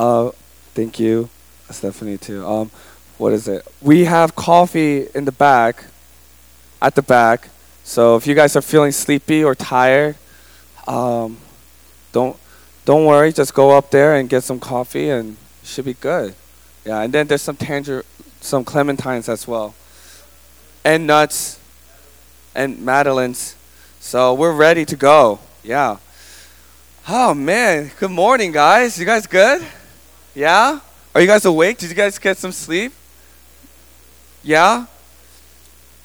Uh, thank you, Stephanie too. Um, what is it? We have coffee in the back, at the back. So if you guys are feeling sleepy or tired, um, don't don't worry. Just go up there and get some coffee, and it should be good. Yeah, and then there's some tanger, some clementines as well, and nuts, and madeleines. So we're ready to go. Yeah. Oh man, good morning, guys. You guys good? Yeah? Are you guys awake? Did you guys get some sleep? Yeah?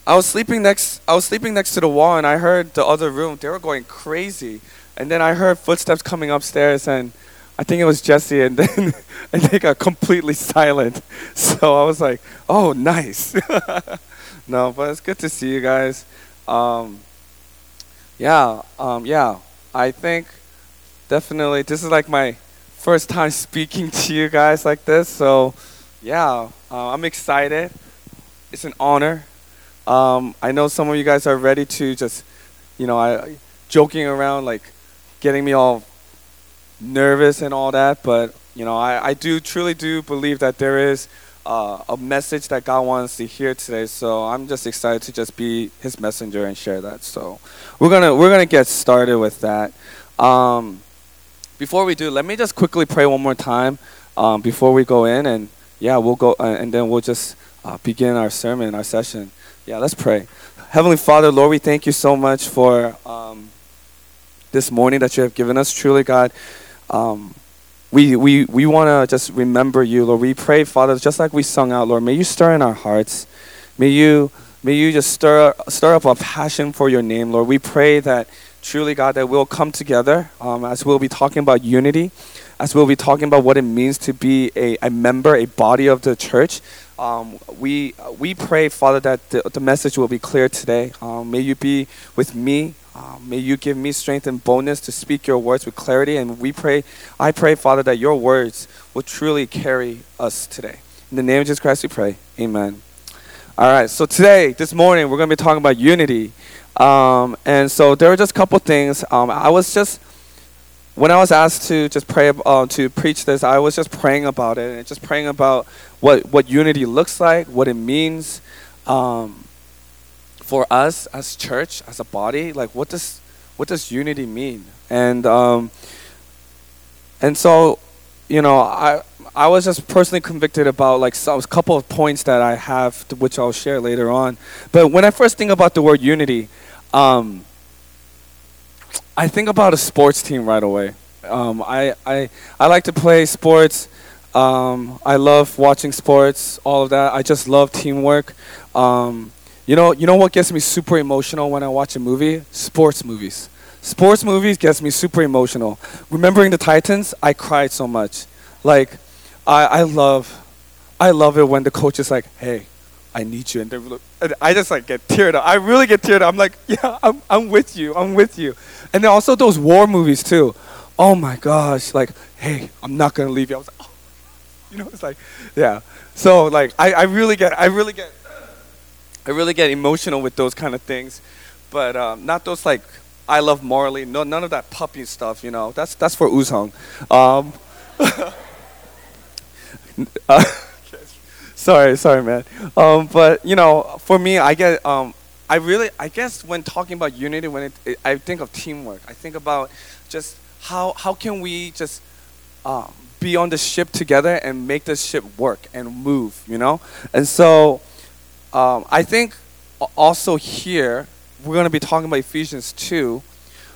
I was sleeping next I was sleeping next to the wall and I heard the other room. They were going crazy. And then I heard footsteps coming upstairs and I think it was Jesse and then and they got completely silent. So I was like, "Oh, nice." no, but it's good to see you guys. Um, yeah, um, yeah. I think definitely this is like my first time speaking to you guys like this. So, yeah, uh, I'm excited. It's an honor. Um, I know some of you guys are ready to just, you know, I joking around like getting me all nervous and all that, but you know, I, I do truly do believe that there is uh, a message that God wants to hear today. So I'm just excited to just be His messenger and share that. So we're gonna we're gonna get started with that. Um, before we do, let me just quickly pray one more time um, before we go in, and yeah, we'll go, uh, and then we'll just uh, begin our sermon, our session. Yeah, let's pray. Heavenly Father, Lord, we thank you so much for um, this morning that you have given us. Truly, God, um, we we we want to just remember you, Lord. We pray, Father, just like we sung out, Lord. May you stir in our hearts. May you may you just stir stir up a passion for your name, Lord. We pray that truly, God, that we'll come together um, as we'll be talking about unity, as we'll be talking about what it means to be a, a member, a body of the church. Um, we, we pray, Father, that the, the message will be clear today. Um, may you be with me. Um, may you give me strength and boldness to speak your words with clarity. And we pray, I pray, Father, that your words will truly carry us today. In the name of Jesus Christ, we pray. Amen. All right, so today, this morning, we're going to be talking about unity. Um, and so there were just a couple things. Um, I was just, when I was asked to just pray, uh, to preach this, I was just praying about it and just praying about what, what unity looks like, what it means um, for us as church, as a body. Like, what does, what does unity mean? And, um, and so, you know, I, I was just personally convicted about like some, a couple of points that I have, which I'll share later on. But when I first think about the word unity, um, I think about a sports team right away. Um, I, I, I like to play sports. Um, I love watching sports, all of that. I just love teamwork. Um, you know, you know what gets me super emotional when I watch a movie? Sports movies. Sports movies gets me super emotional. Remembering the Titans, I cried so much. Like, I, I love, I love it when the coach is like, "Hey, I need you. And, and I just like get teared up. I really get teared up. I'm like, yeah, I'm, I'm with you. I'm with you. And then also those war movies too. Oh my gosh. Like, hey, I'm not to leave you. I was like, oh, you know, it's like, yeah. So like, I, I really get, I really get, I really get emotional with those kind of things. But um, not those like, I love Marley. No, none of that puppy stuff, you know. That's, that's for Uzhong. Um, uh, sorry, sorry, man. Um, but you know, for me, I get um, I really, I guess, when talking about unity, when it, it, I think of teamwork, I think about just how how can we just um, be on the ship together and make the ship work and move, you know? And so, um, I think also here we're going to be talking about Ephesians two.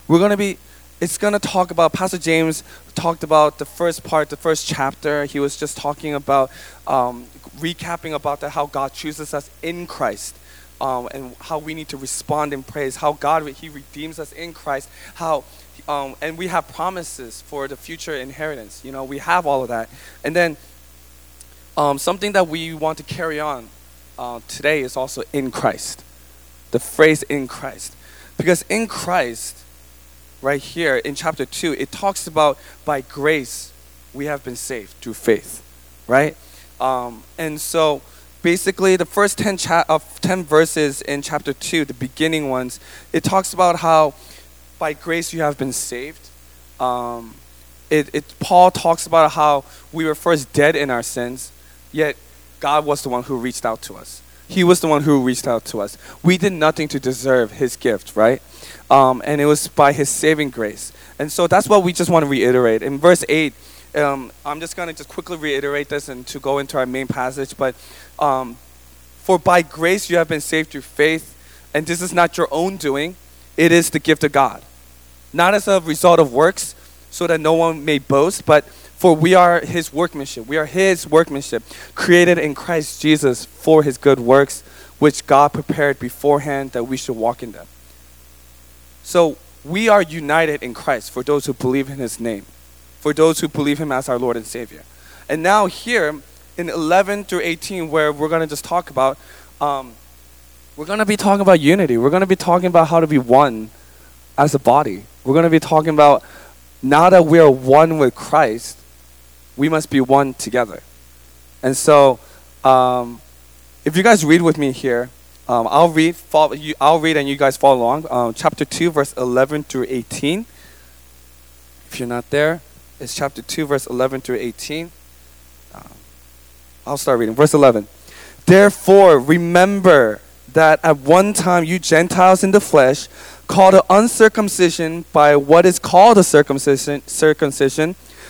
We're going to be it's going to talk about pastor james talked about the first part the first chapter he was just talking about um, recapping about how God chooses us in Christ. Um, and how we need to respond in praise, how God He redeems us in Christ, how um, and we have promises for the future inheritance. You know, we have all of that, and then um, something that we want to carry on uh, today is also in Christ. The phrase "in Christ," because in Christ, right here in chapter two, it talks about by grace we have been saved through faith, right? Um, and so basically the first 10, cha- uh, 10 verses in chapter 2 the beginning ones it talks about how by grace you have been saved um, it, it Paul talks about how we were first dead in our sins, yet God was the one who reached out to us. He was the one who reached out to us. We did nothing to deserve His gift, right? Um, and it was by His saving grace. And so that's what we just want to reiterate. In verse 8, um, I'm just going to just quickly reiterate this and to go into our main passage. But um, for by grace you have been saved through faith, and this is not your own doing, it is the gift of God. Not as a result of works, so that no one may boast, but for we are his workmanship. We are his workmanship, created in Christ Jesus for his good works, which God prepared beforehand that we should walk in them. So we are united in Christ for those who believe in his name, for those who believe him as our Lord and Savior. And now, here in 11 through 18, where we're going to just talk about, um, we're going to be talking about unity. We're going to be talking about how to be one as a body. We're going to be talking about now that we are one with Christ, we must be one together. And so, um, if you guys read with me here, um, I'll read. Follow, you, I'll read, and you guys follow along. Um, chapter two, verse eleven through eighteen. If you're not there, it's chapter two, verse eleven through eighteen. Um, I'll start reading. Verse eleven. Therefore, remember that at one time you Gentiles in the flesh, called an uncircumcision by what is called a circumcision, circumcision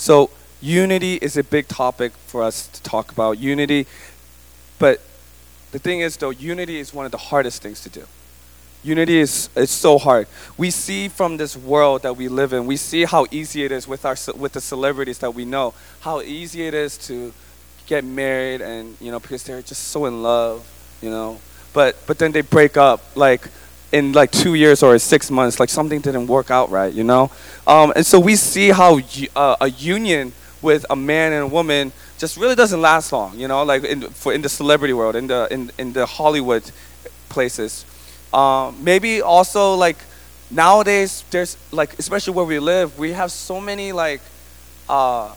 So, unity is a big topic for us to talk about. Unity, but the thing is, though, unity is one of the hardest things to do. Unity is, is so hard. We see from this world that we live in, we see how easy it is with, our, with the celebrities that we know, how easy it is to get married and, you know, because they're just so in love, you know. But, but then they break up. Like, in like two years or six months, like something didn't work out right, you know? Um, and so we see how uh, a union with a man and a woman just really doesn't last long, you know, like in, for, in the celebrity world, in the, in, in the Hollywood places. Um, maybe also like nowadays, there's like, especially where we live, we have so many like uh,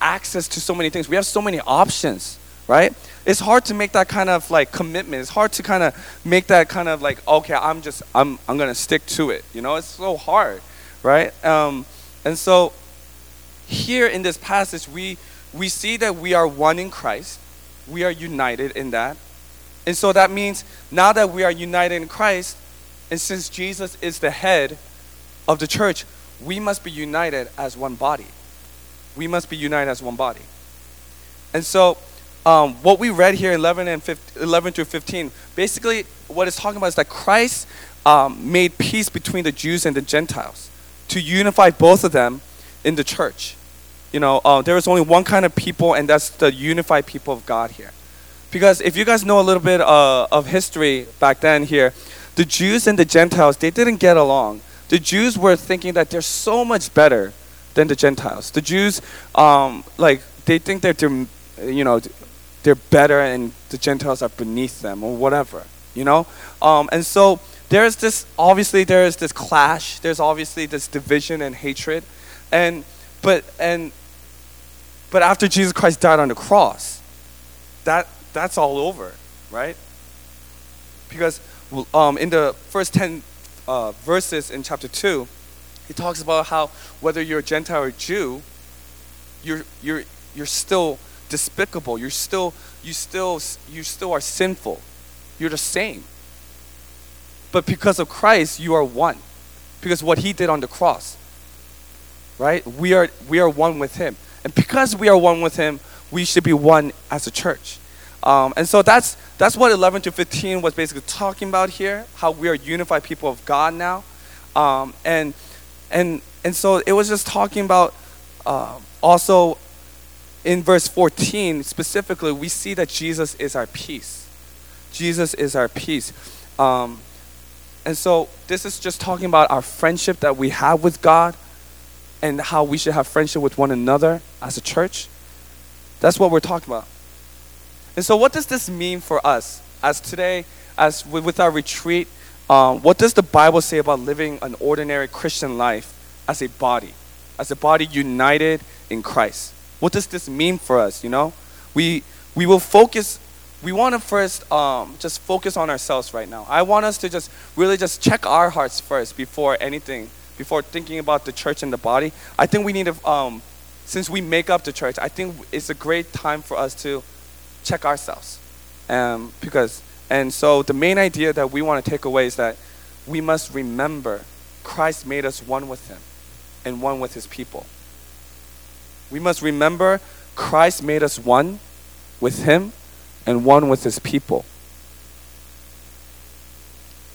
access to so many things. We have so many options right? It's hard to make that kind of like commitment. It's hard to kind of make that kind of like, okay, I'm just, I'm, I'm gonna stick to it. You know, it's so hard, right? Um, and so here in this passage, we we see that we are one in Christ. We are united in that. And so that means now that we are united in Christ, and since Jesus is the head of the church, we must be united as one body. We must be united as one body. And so um, what we read here, in 11 and 15, 11 through 15, basically what it's talking about is that Christ um, made peace between the Jews and the Gentiles to unify both of them in the church. You know, uh, there was only one kind of people, and that's the unified people of God here. Because if you guys know a little bit uh, of history back then here, the Jews and the Gentiles, they didn't get along. The Jews were thinking that they're so much better than the Gentiles. The Jews, um, like, they think that they're, you know, they're better and the Gentiles are beneath them or whatever, you know? Um, and so there's this, obviously, there is this clash. There's obviously this division and hatred. And, but, and, but after Jesus Christ died on the cross, that, that's all over, right? Because um, in the first 10 uh, verses in chapter 2, he talks about how whether you're a Gentile or Jew, you're, you're, you're still despicable. You're still, you still, you still are sinful. You're the same. But because of Christ, you are one. Because what he did on the cross. right? We are we are one with Him, and because we are one with Him, we should be one as a church. Um, and so that's that's what 11 to 15 was basically talking about here. How we are unified people of God now, um, and and and so it was just talking about uh, also in verse 14 specifically, we see that Jesus is our peace. Jesus is our peace. Um, and so this is just talking about our friendship that we have with God and how we should have friendship with one another as a church. That's what we're talking about. And so, what does this mean for us as today, as with our retreat? Um, what does the Bible say about living an ordinary Christian life as a body, as a body united in Christ? What does this mean for us? You know, we we will focus. We want to first um, just focus on ourselves right now. I want us to just really just check our hearts first before anything, before thinking about the church and the body. I think we need to, um, since we make up the church, I think it's a great time for us to check ourselves, um, because and so the main idea that we want to take away is that we must remember Christ made us one with Him and one with His people. We must remember Christ made us one with Him and one with His people.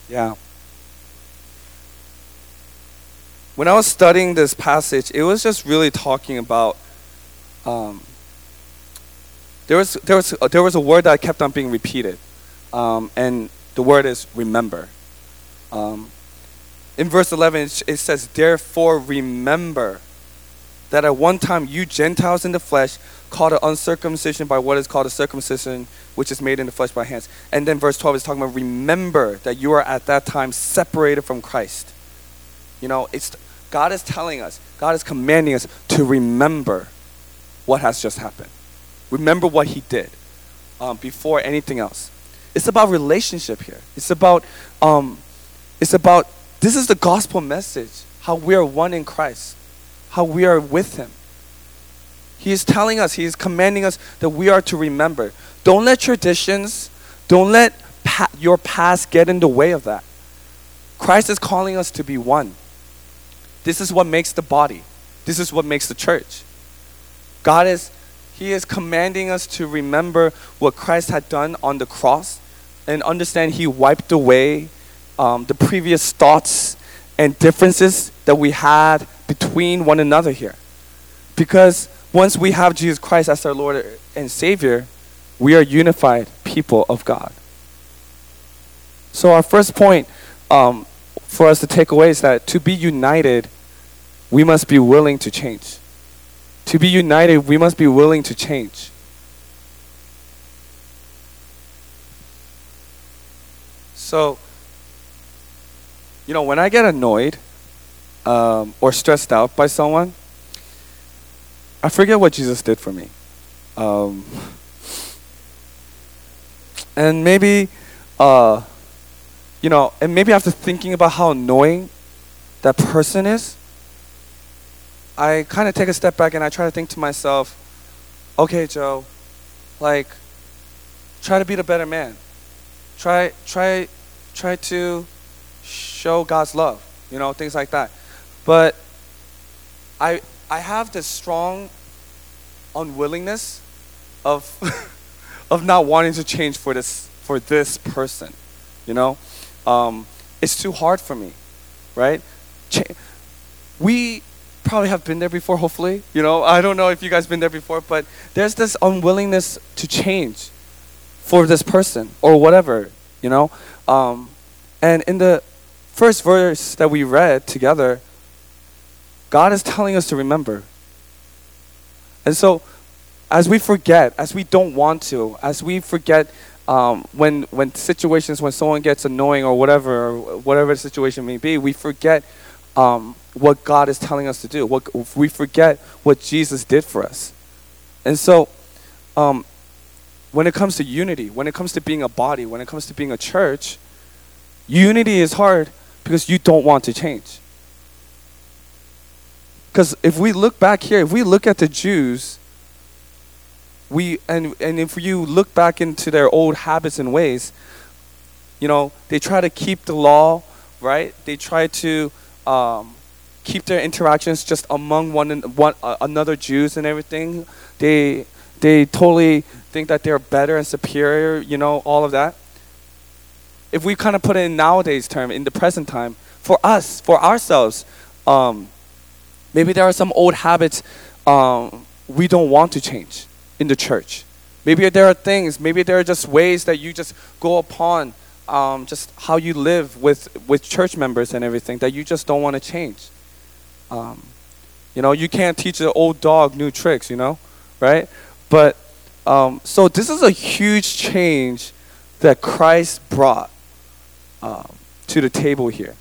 Yeah. When I was studying this passage, it was just really talking about. Um, there was there was there was a word that kept on being repeated, um, and the word is remember. Um, in verse 11, it, it says, "Therefore remember that at one time you Gentiles in the flesh called an uncircumcision by what is called a circumcision, which is made in the flesh by hands. And then verse 12 is talking about remember that you are at that time separated from Christ. You know, it's God is telling us, God is commanding us to remember what has just happened. Remember what He did um, before anything else. It's about relationship here. It's about, um, it's about. This is the gospel message. How we are one in Christ how we are with Him. He is telling us, He is commanding us that we are to remember. Don't let traditions, don't let pa- your past get in the way of that. Christ is calling us to be one. This is what makes the body, this is what makes the church. God is, He is commanding us to remember what Christ had done on the cross and understand He wiped away um, the previous thoughts and differences that we had between one another here. Because once we have Jesus Christ as our Lord and Savior, we are unified people of God. So, our first point um, for us to take away is that to be united, we must be willing to change. To be united, we must be willing to change. So, you know, when I get annoyed um, or stressed out by someone, I forget what Jesus did for me. Um, and maybe, uh, you know, and maybe after thinking about how annoying that person is, I kind of take a step back and I try to think to myself, okay, Joe, like, try to be the better man. Try, try, try to show God's love, you know, things like that. But I I have this strong unwillingness of of not wanting to change for this for this person, you know. Um, it's too hard for me, right? Ch- we probably have been there before. Hopefully, you know. I don't know if you guys been there before, but there's this unwillingness to change for this person or whatever, you know. Um, and in the first verse that we read together, God is telling us to remember. And so, as we forget, as we don't want to, as we forget um, when when situations when someone gets annoying or whatever, or whatever the situation may be, we forget um, what God is telling us to do. What we forget what Jesus did for us. And so, um, when it comes to unity, when it comes to being a body, when it comes to being a church, unity is hard because you don't want to change. Because if we look back here, if we look at the Jews, we and and if you look back into their old habits and ways, you know, they try to keep the law, right? They try to um, keep their interactions just among one, one uh, another Jews and everything. They they totally think that they're better and superior, you know, all of that. If we kind of put it in nowadays term, in the present time, for us, for ourselves, um, maybe there are some old habits um, we don't want to change in the church. Maybe there are things, maybe there are just ways that you just go upon um, just how you live with, with church members and everything that you just don't want to change. Um, you know, you can't teach an old dog new tricks, you know, right? But um, so this is a huge change that Christ brought um, to the table here,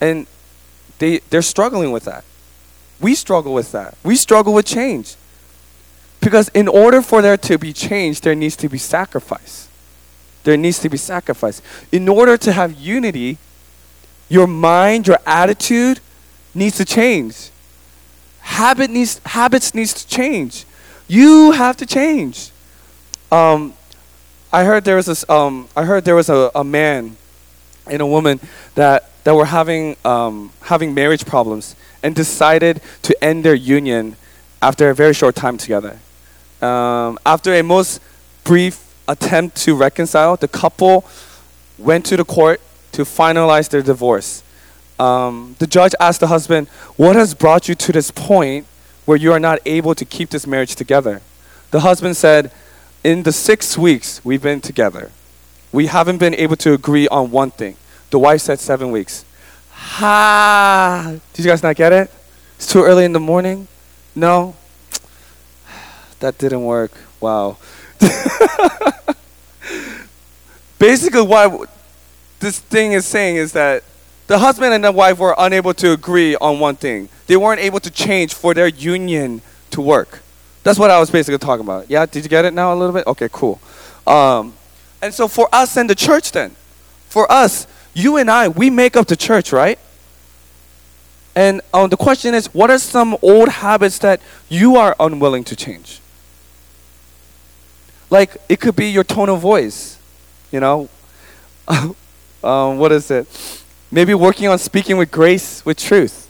and they they're struggling with that. We struggle with that. We struggle with change because in order for there to be change, there needs to be sacrifice. There needs to be sacrifice. In order to have unity, your mind, your attitude needs to change. Habit needs habits needs to change. You have to change. Um, I heard there was this. Um, I heard there was a, a man and a woman that that were having um, having marriage problems and decided to end their union after a very short time together. Um, after a most brief attempt to reconcile, the couple went to the court to finalize their divorce. Um, the judge asked the husband, "What has brought you to this point where you are not able to keep this marriage together. The husband said, In the six weeks we've been together, we haven't been able to agree on one thing. The wife said seven weeks. Ha! Did you guys not get it? It's too early in the morning? No? That didn't work. Wow. Basically, what this thing is saying is that the husband and the wife were unable to agree on one thing. They weren't able to change for their union to work. That's what I was basically talking about. Yeah, did you get it now a little bit? Okay, cool. Um, and so for us and the church, then, for us, you and I, we make up the church, right? And um, the question is, what are some old habits that you are unwilling to change? Like, it could be your tone of voice, you know? um, what is it? Maybe working on speaking with grace, with truth.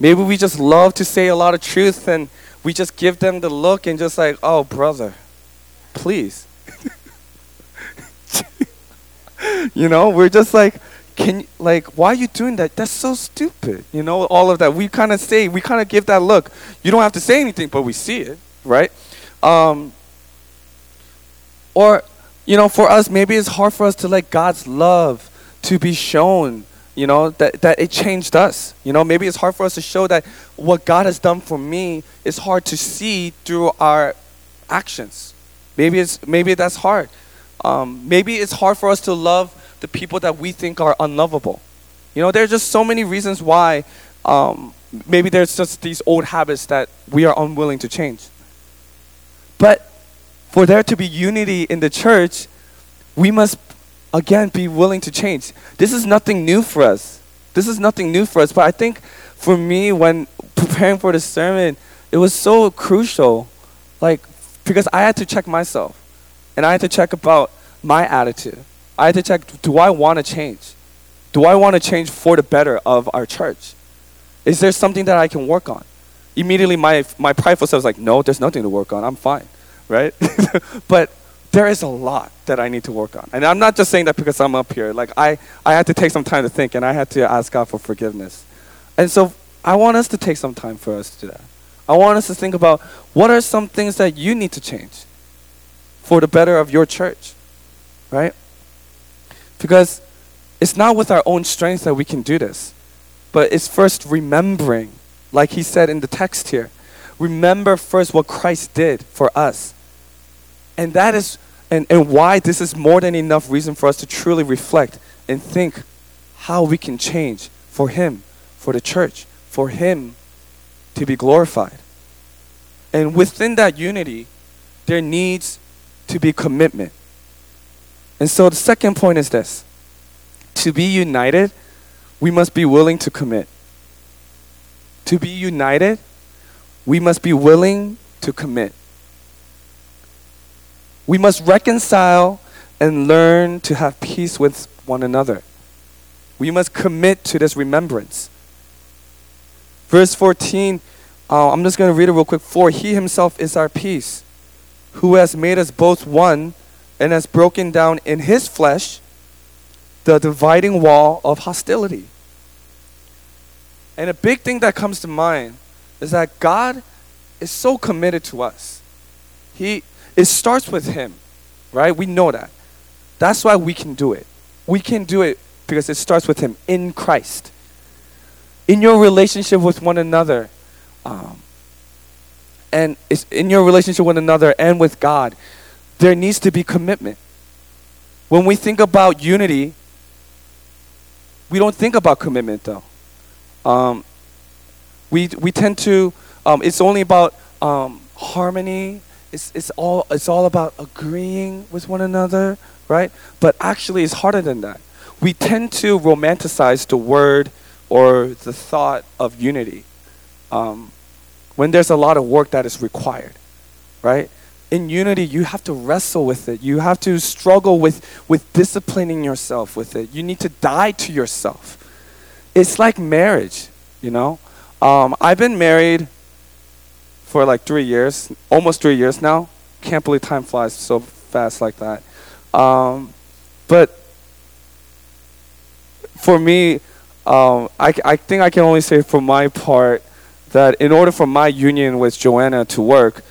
Maybe we just love to say a lot of truth and we just give them the look and just like, oh, brother, please. you know, we're just like, can like why are you doing that? That's so stupid. You know, all of that. We kind of say, we kind of give that look. You don't have to say anything, but we see it, right? Um, or, you know, for us, maybe it's hard for us to let God's love to be shown you know that, that it changed us you know maybe it's hard for us to show that what god has done for me is hard to see through our actions maybe it's maybe that's hard um, maybe it's hard for us to love the people that we think are unlovable you know there's just so many reasons why um, maybe there's just these old habits that we are unwilling to change but for there to be unity in the church we must again, be willing to change. This is nothing new for us. This is nothing new for us. But I think for me, when preparing for the sermon, it was so crucial. Like, because I had to check myself. And I had to check about my attitude. I had to check do I want to change? Do I want to change for the better of our church? Is there something that I can work on? Immediately, my, my prideful self was like, no, there's nothing to work on. I'm fine. Right? but there is a lot that I need to work on. And I'm not just saying that because I'm up here. Like I, I had to take some time to think and I had to ask God for forgiveness. And so I want us to take some time for us to do that. I want us to think about what are some things that you need to change for the better of your church. Right? Because it's not with our own strength that we can do this. But it's first remembering, like he said in the text here. Remember first what Christ did for us and that is and, and why this is more than enough reason for us to truly reflect and think how we can change for him, for the church, for him to be glorified. And within that unity, there needs to be commitment. And so the second point is this to be united, we must be willing to commit. To be united, we must be willing to commit. We must reconcile and learn to have peace with one another. We must commit to this remembrance. Verse 14, uh, I'm just going to read it real quick. For he himself is our peace, who has made us both one and has broken down in his flesh the dividing wall of hostility. And a big thing that comes to mind is that God is so committed to us. He it starts with him, right? We know that. That's why we can do it. We can do it because it starts with him in Christ. In your relationship with one another, um, and it's in your relationship with another and with God, there needs to be commitment. When we think about unity, we don't think about commitment though. Um, we we tend to. Um, it's only about um, harmony. It's it's all it's all about agreeing with one another, right? But actually, it's harder than that. We tend to romanticize the word or the thought of unity um, when there's a lot of work that is required, right? In unity, you have to wrestle with it. You have to struggle with, with disciplining yourself with it. You need to die to yourself. It's like marriage, you know? Um, I've been married for like three years, almost three years now. Can't believe time flies so fast like that. Um, but for me, um, I, I think I can only say for my part that in order for my union with Joanna to work,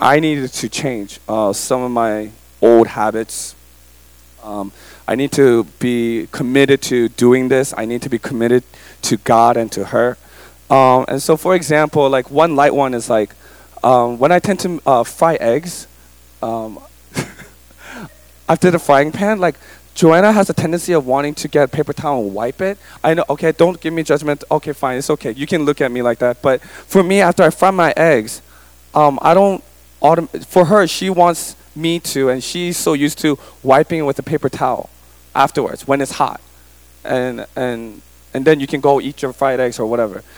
I needed to change uh, some of my old habits. Um, I need to be committed to doing this. I need to be committed to God and to her. Um, and so, for example, like one light one is like um, when I tend to uh, fry eggs um, after the frying pan, like Joanna has a tendency of wanting to get paper towel and wipe it. I know, okay, don't give me judgment. Okay, fine, it's okay. You can look at me like that. But for me, after I fry my eggs, um, I don't autom- for her, she wants me to, and she's so used to wiping with a paper towel afterwards when it's hot, and and and then you can go eat your fried eggs or whatever.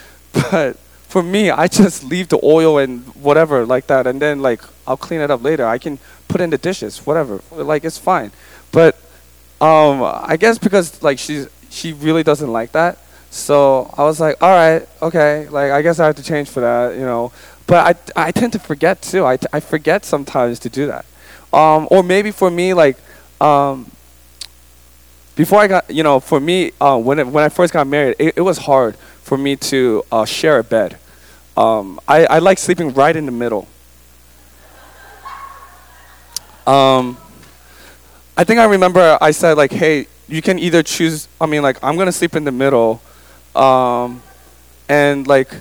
But for me, I just leave the oil and whatever like that, and then like I'll clean it up later. I can put in the dishes, whatever. Like it's fine. But um, I guess because like she's she really doesn't like that. So I was like, all right, okay, like I guess I have to change for that, you know. But I, I tend to forget too. I, I forget sometimes to do that. Um, or maybe for me, like, um, before I got, you know, for me, uh, when, it, when I first got married, it, it was hard for me to uh, share a bed. Um, I, I like sleeping right in the middle. Um, I think I remember I said, like, hey, you can either choose, I mean, like, I'm going to sleep in the middle. Um, and, like,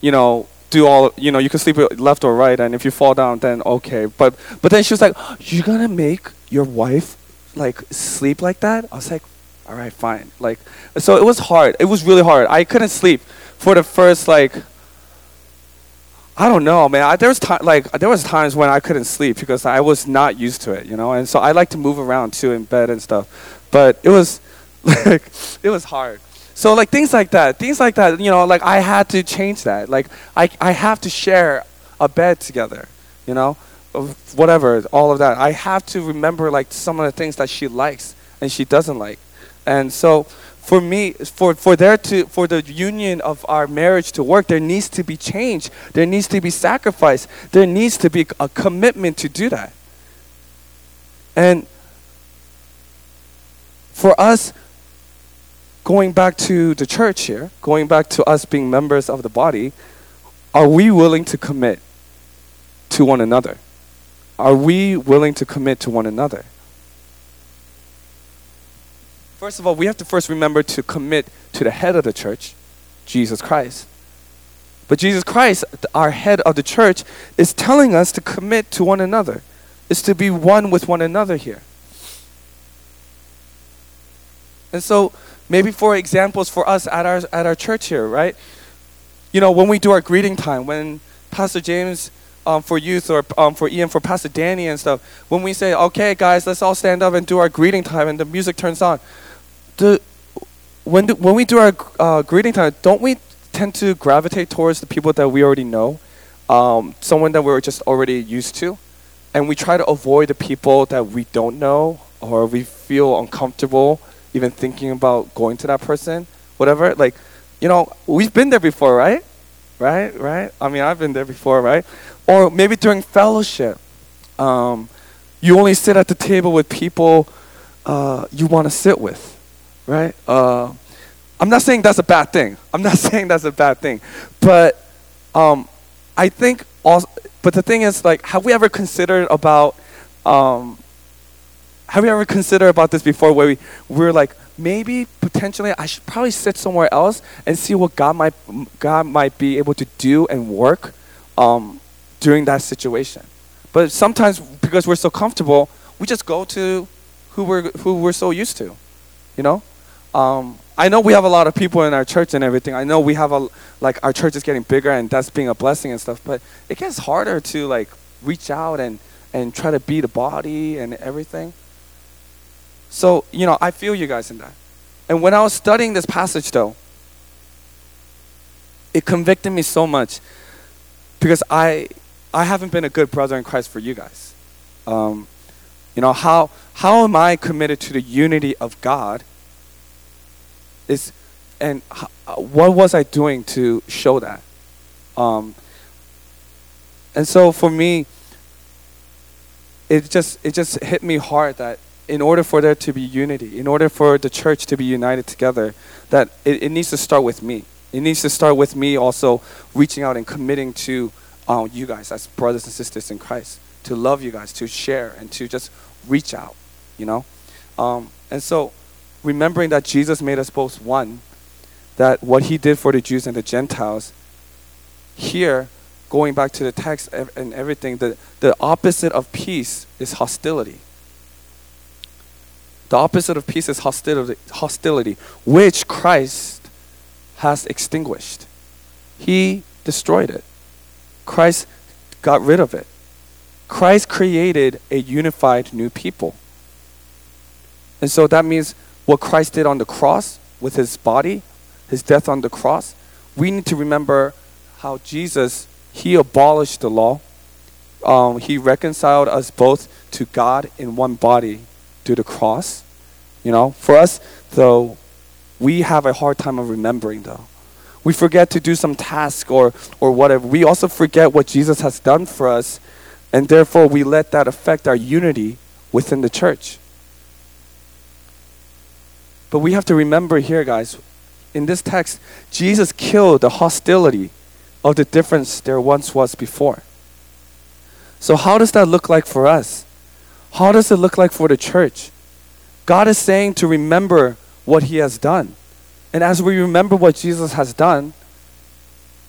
you know, do all you know you can sleep left or right and if you fall down then okay. But but then she was like you're gonna make your wife like sleep like that? I was like all right fine. Like so it was hard. It was really hard. I couldn't sleep for the first like i don't know man. I, there was time like there was times when i couldn't sleep because i was not used to it you know? And so i like to move around too in bed and stuff. But it was like it was hard so like things like that, things like that, you know, like I had to change that. Like I I have to share a bed together, you know, whatever, all of that. I have to remember like some of the things that she likes and she doesn't like. And so for me for for there to for the union of our marriage to work there needs to be change there needs to be sacrifice there needs to be a commitment to do that and for us going back to the church here, going back to us being members of the body, are we willing to commit to one another? Are we willing to commit to one another? First of all, we have to first remember to commit to the head of the church, Jesus Christ. But Jesus Christ, our head of the church, is telling us to commit to one another, is to be one with one another here. And so Maybe for examples for us at our at our church here, right? You know, when we do our greeting time, when Pastor James um, for youth or um, for Ian for Pastor Danny and stuff, when we say, "Okay, guys, let's all stand up and do our greeting time," and the music turns on, the when do, when we do our uh, greeting time, don't we tend to gravitate towards the people that we already know, um, someone that we're just already used to, and we try to avoid the people that we don't know or we feel uncomfortable even thinking about going to that person, whatever. Like, you know, we've been there before, right? right? Right? I mean, I've been there before, right? Or maybe during fellowship, um, you only sit at the table with people uh, you want to sit with, right? Uh, I'm not saying that's a bad thing. I'm not saying that's a bad thing, but um, I think also. But the thing is, like, have we ever considered about? Um, have we ever considered about this before, where we we're like, maybe potentially I should probably sit somewhere else and see what God might God might be able to do and work um, during that situation. But sometimes because we're so comfortable, we just go to who we're who we're so used to, you know. Um, I know we have a lot of people in our church and everything. I know we have a like our church is getting bigger and that's being a blessing and stuff. But it gets harder to like reach out and and try to be the body and everything. So, you know, I feel you guys in that. And when I was studying this passage, though, it convicted me so much because I, I haven't been a good brother in Christ for you guys. Um, you know, how, how am I committed to the unity of God? Is, and how, what was I doing to show that? Um, and so for me, it just it just hit me hard that in order for there to be unity, in order for the church to be united together, that it, it needs to start with me. It needs to start with me also reaching out and committing to um, you guys as brothers and sisters in Christ, to love you guys, to share, and to just reach out, you know? Um, and so, remembering that Jesus made us both one, that what he did for the Jews and the Gentiles, here, going back to the text and everything, the, the opposite of peace is hostility. The opposite of peace is hostility, hostility, which Christ has extinguished. He destroyed it. Christ got rid of it. Christ created a unified new people. And so that means what Christ did on the cross with his body, his death on the cross, we need to remember how Jesus, he abolished the law. Um, he reconciled us both to God in one body through the cross. You know, for us, though, we have a hard time of remembering, though. We forget to do some task or, or whatever. We also forget what Jesus has done for us, and therefore we let that affect our unity within the church. But we have to remember here, guys, in this text, Jesus killed the hostility of the difference there once was before. So, how does that look like for us? How does it look like for the church? God is saying to remember what He has done. And as we remember what Jesus has done,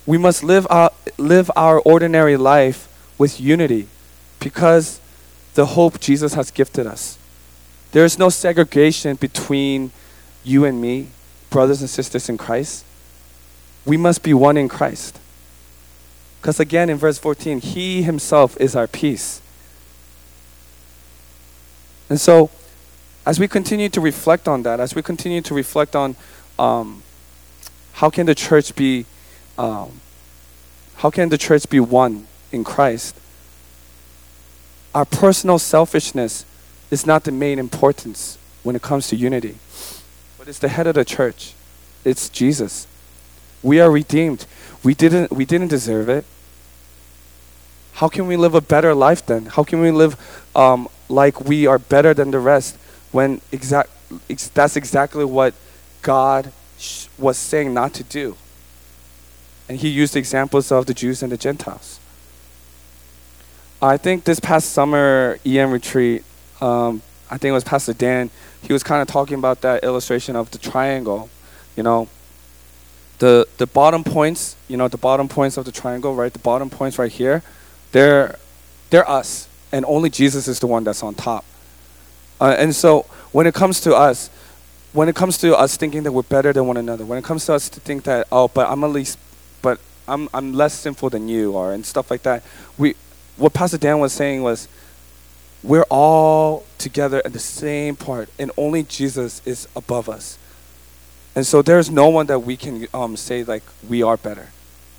we must live our, live our ordinary life with unity because the hope Jesus has gifted us. There is no segregation between you and me, brothers and sisters in Christ. We must be one in Christ. Because again, in verse 14, He Himself is our peace. And so, as we continue to reflect on that, as we continue to reflect on um, how can the church be, um, how can the church be one in Christ? Our personal selfishness is not the main importance when it comes to unity, but it's the head of the church. It's Jesus. We are redeemed. We didn't, we didn't deserve it. How can we live a better life then? How can we live um, like we are better than the rest? When exact, ex- that's exactly what God sh- was saying not to do. And he used examples of the Jews and the Gentiles. I think this past summer EM retreat, um, I think it was Pastor Dan, he was kind of talking about that illustration of the triangle. You know, the the bottom points, you know, the bottom points of the triangle, right? The bottom points right here, they're they're us, and only Jesus is the one that's on top. Uh, and so when it comes to us, when it comes to us thinking that we're better than one another, when it comes to us to think that oh, but I'm at least, but I'm I'm less sinful than you, are, and stuff like that. We, what Pastor Dan was saying was, we're all together at the same part, and only Jesus is above us. And so there's no one that we can um, say like we are better.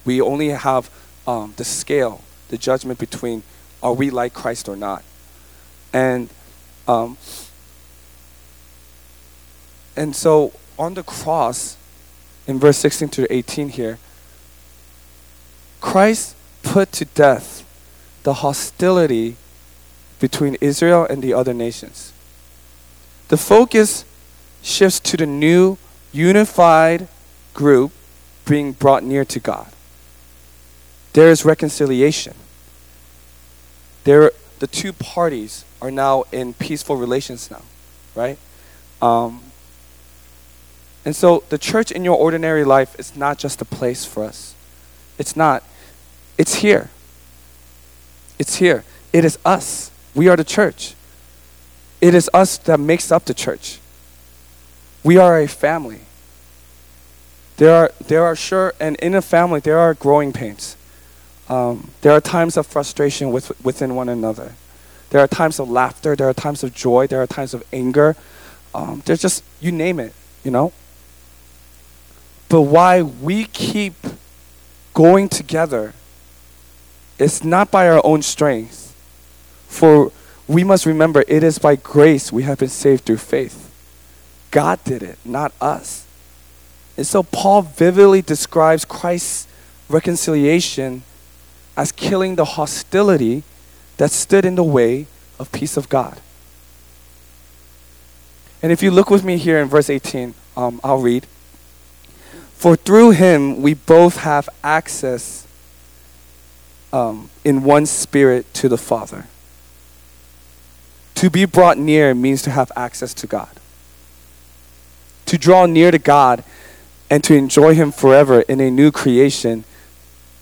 We only have um, the scale, the judgment between are we like Christ or not. And um, and so on the cross, in verse 16 to 18 here, Christ put to death the hostility between Israel and the other nations. The focus shifts to the new unified group being brought near to God. There is reconciliation. There, the two parties are now in peaceful relations now, right? Um, and so the church in your ordinary life is not just a place for us. It's not. It's here. It's here. It is us. We are the church. It is us that makes up the church. We are a family. There are, there are sure, and in a family, there are growing pains. Um, there are times of frustration with, within one another. There are times of laughter. There are times of joy. There are times of anger. Um, there's just, you name it, you know? But why we keep going together is not by our own strength. For we must remember it is by grace we have been saved through faith. God did it, not us. And so Paul vividly describes Christ's reconciliation as killing the hostility that stood in the way of peace of God. And if you look with me here in verse 18, um, I'll read. For through him we both have access um, in one spirit to the Father. To be brought near means to have access to God. To draw near to God and to enjoy Him forever in a new creation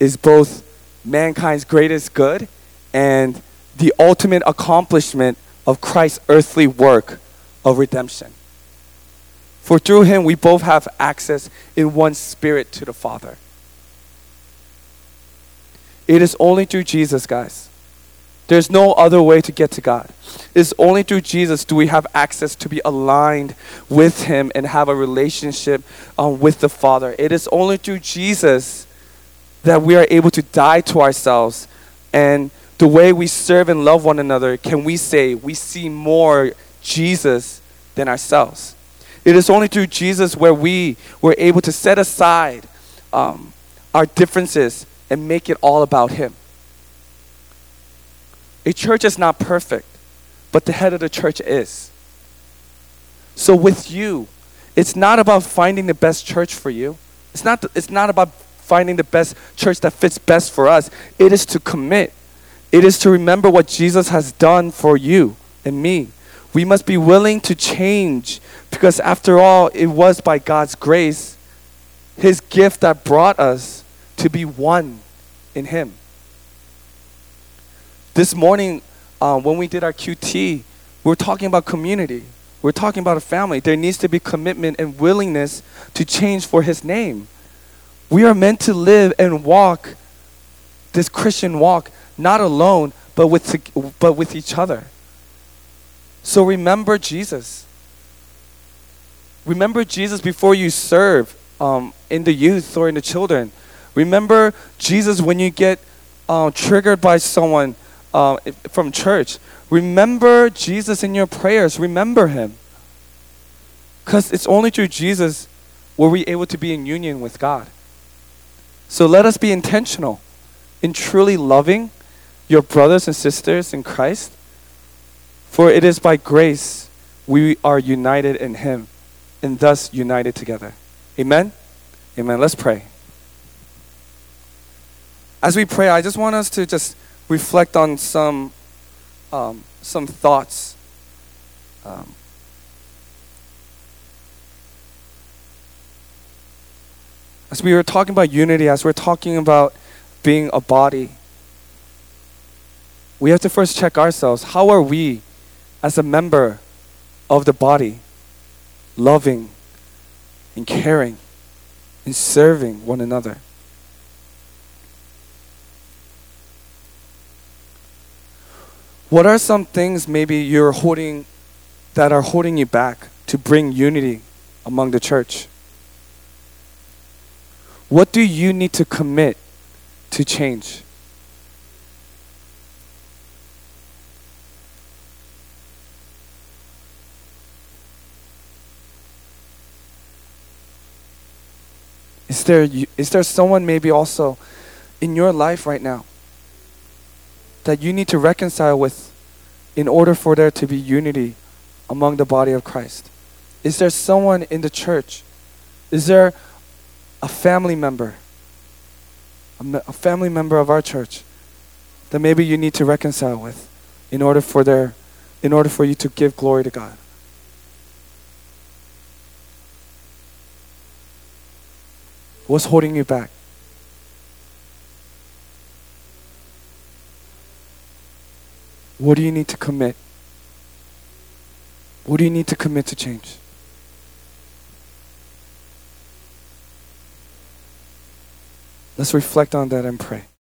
is both mankind's greatest good and the ultimate accomplishment of Christ's earthly work of redemption. For through him we both have access in one spirit to the Father. It is only through Jesus, guys. There's no other way to get to God. It's only through Jesus do we have access to be aligned with Him and have a relationship um, with the Father. It is only through Jesus that we are able to die to ourselves. And the way we serve and love one another, can we say we see more Jesus than ourselves? It is only through Jesus where we were able to set aside um, our differences and make it all about Him. A church is not perfect, but the head of the church is. So with you, it's not about finding the best church for you. It's not, it's not about finding the best church that fits best for us. It is to commit. It is to remember what Jesus has done for you and me. We must be willing to change because, after all, it was by God's grace, His gift, that brought us to be one in Him. This morning, uh, when we did our QT, we were talking about community. We're talking about a family. There needs to be commitment and willingness to change for His name. We are meant to live and walk this Christian walk not alone, but with, but with each other. So remember Jesus. Remember Jesus before you serve um, in the youth or in the children. Remember Jesus when you get uh, triggered by someone uh, from church. Remember Jesus in your prayers. Remember him. Because it's only through Jesus were we able to be in union with God. So let us be intentional in truly loving your brothers and sisters in Christ for it is by grace we are united in Him and thus united together. Amen? Amen. Let's pray. As we pray, I just want us to just reflect on some, um, some thoughts. Um, as we were talking about unity, as we're talking about being a body, we have to first check ourselves. How are we as a member of the body, loving and caring and serving one another. What are some things maybe you're holding that are holding you back to bring unity among the church? What do you need to commit to change? Is there, is there someone maybe also in your life right now that you need to reconcile with in order for there to be unity among the body of Christ? Is there someone in the church? Is there a family member, a, a family member of our church that maybe you need to reconcile with in order for there in order for you to give glory to God? What's holding you back? What do you need to commit? What do you need to commit to change? Let's reflect on that and pray.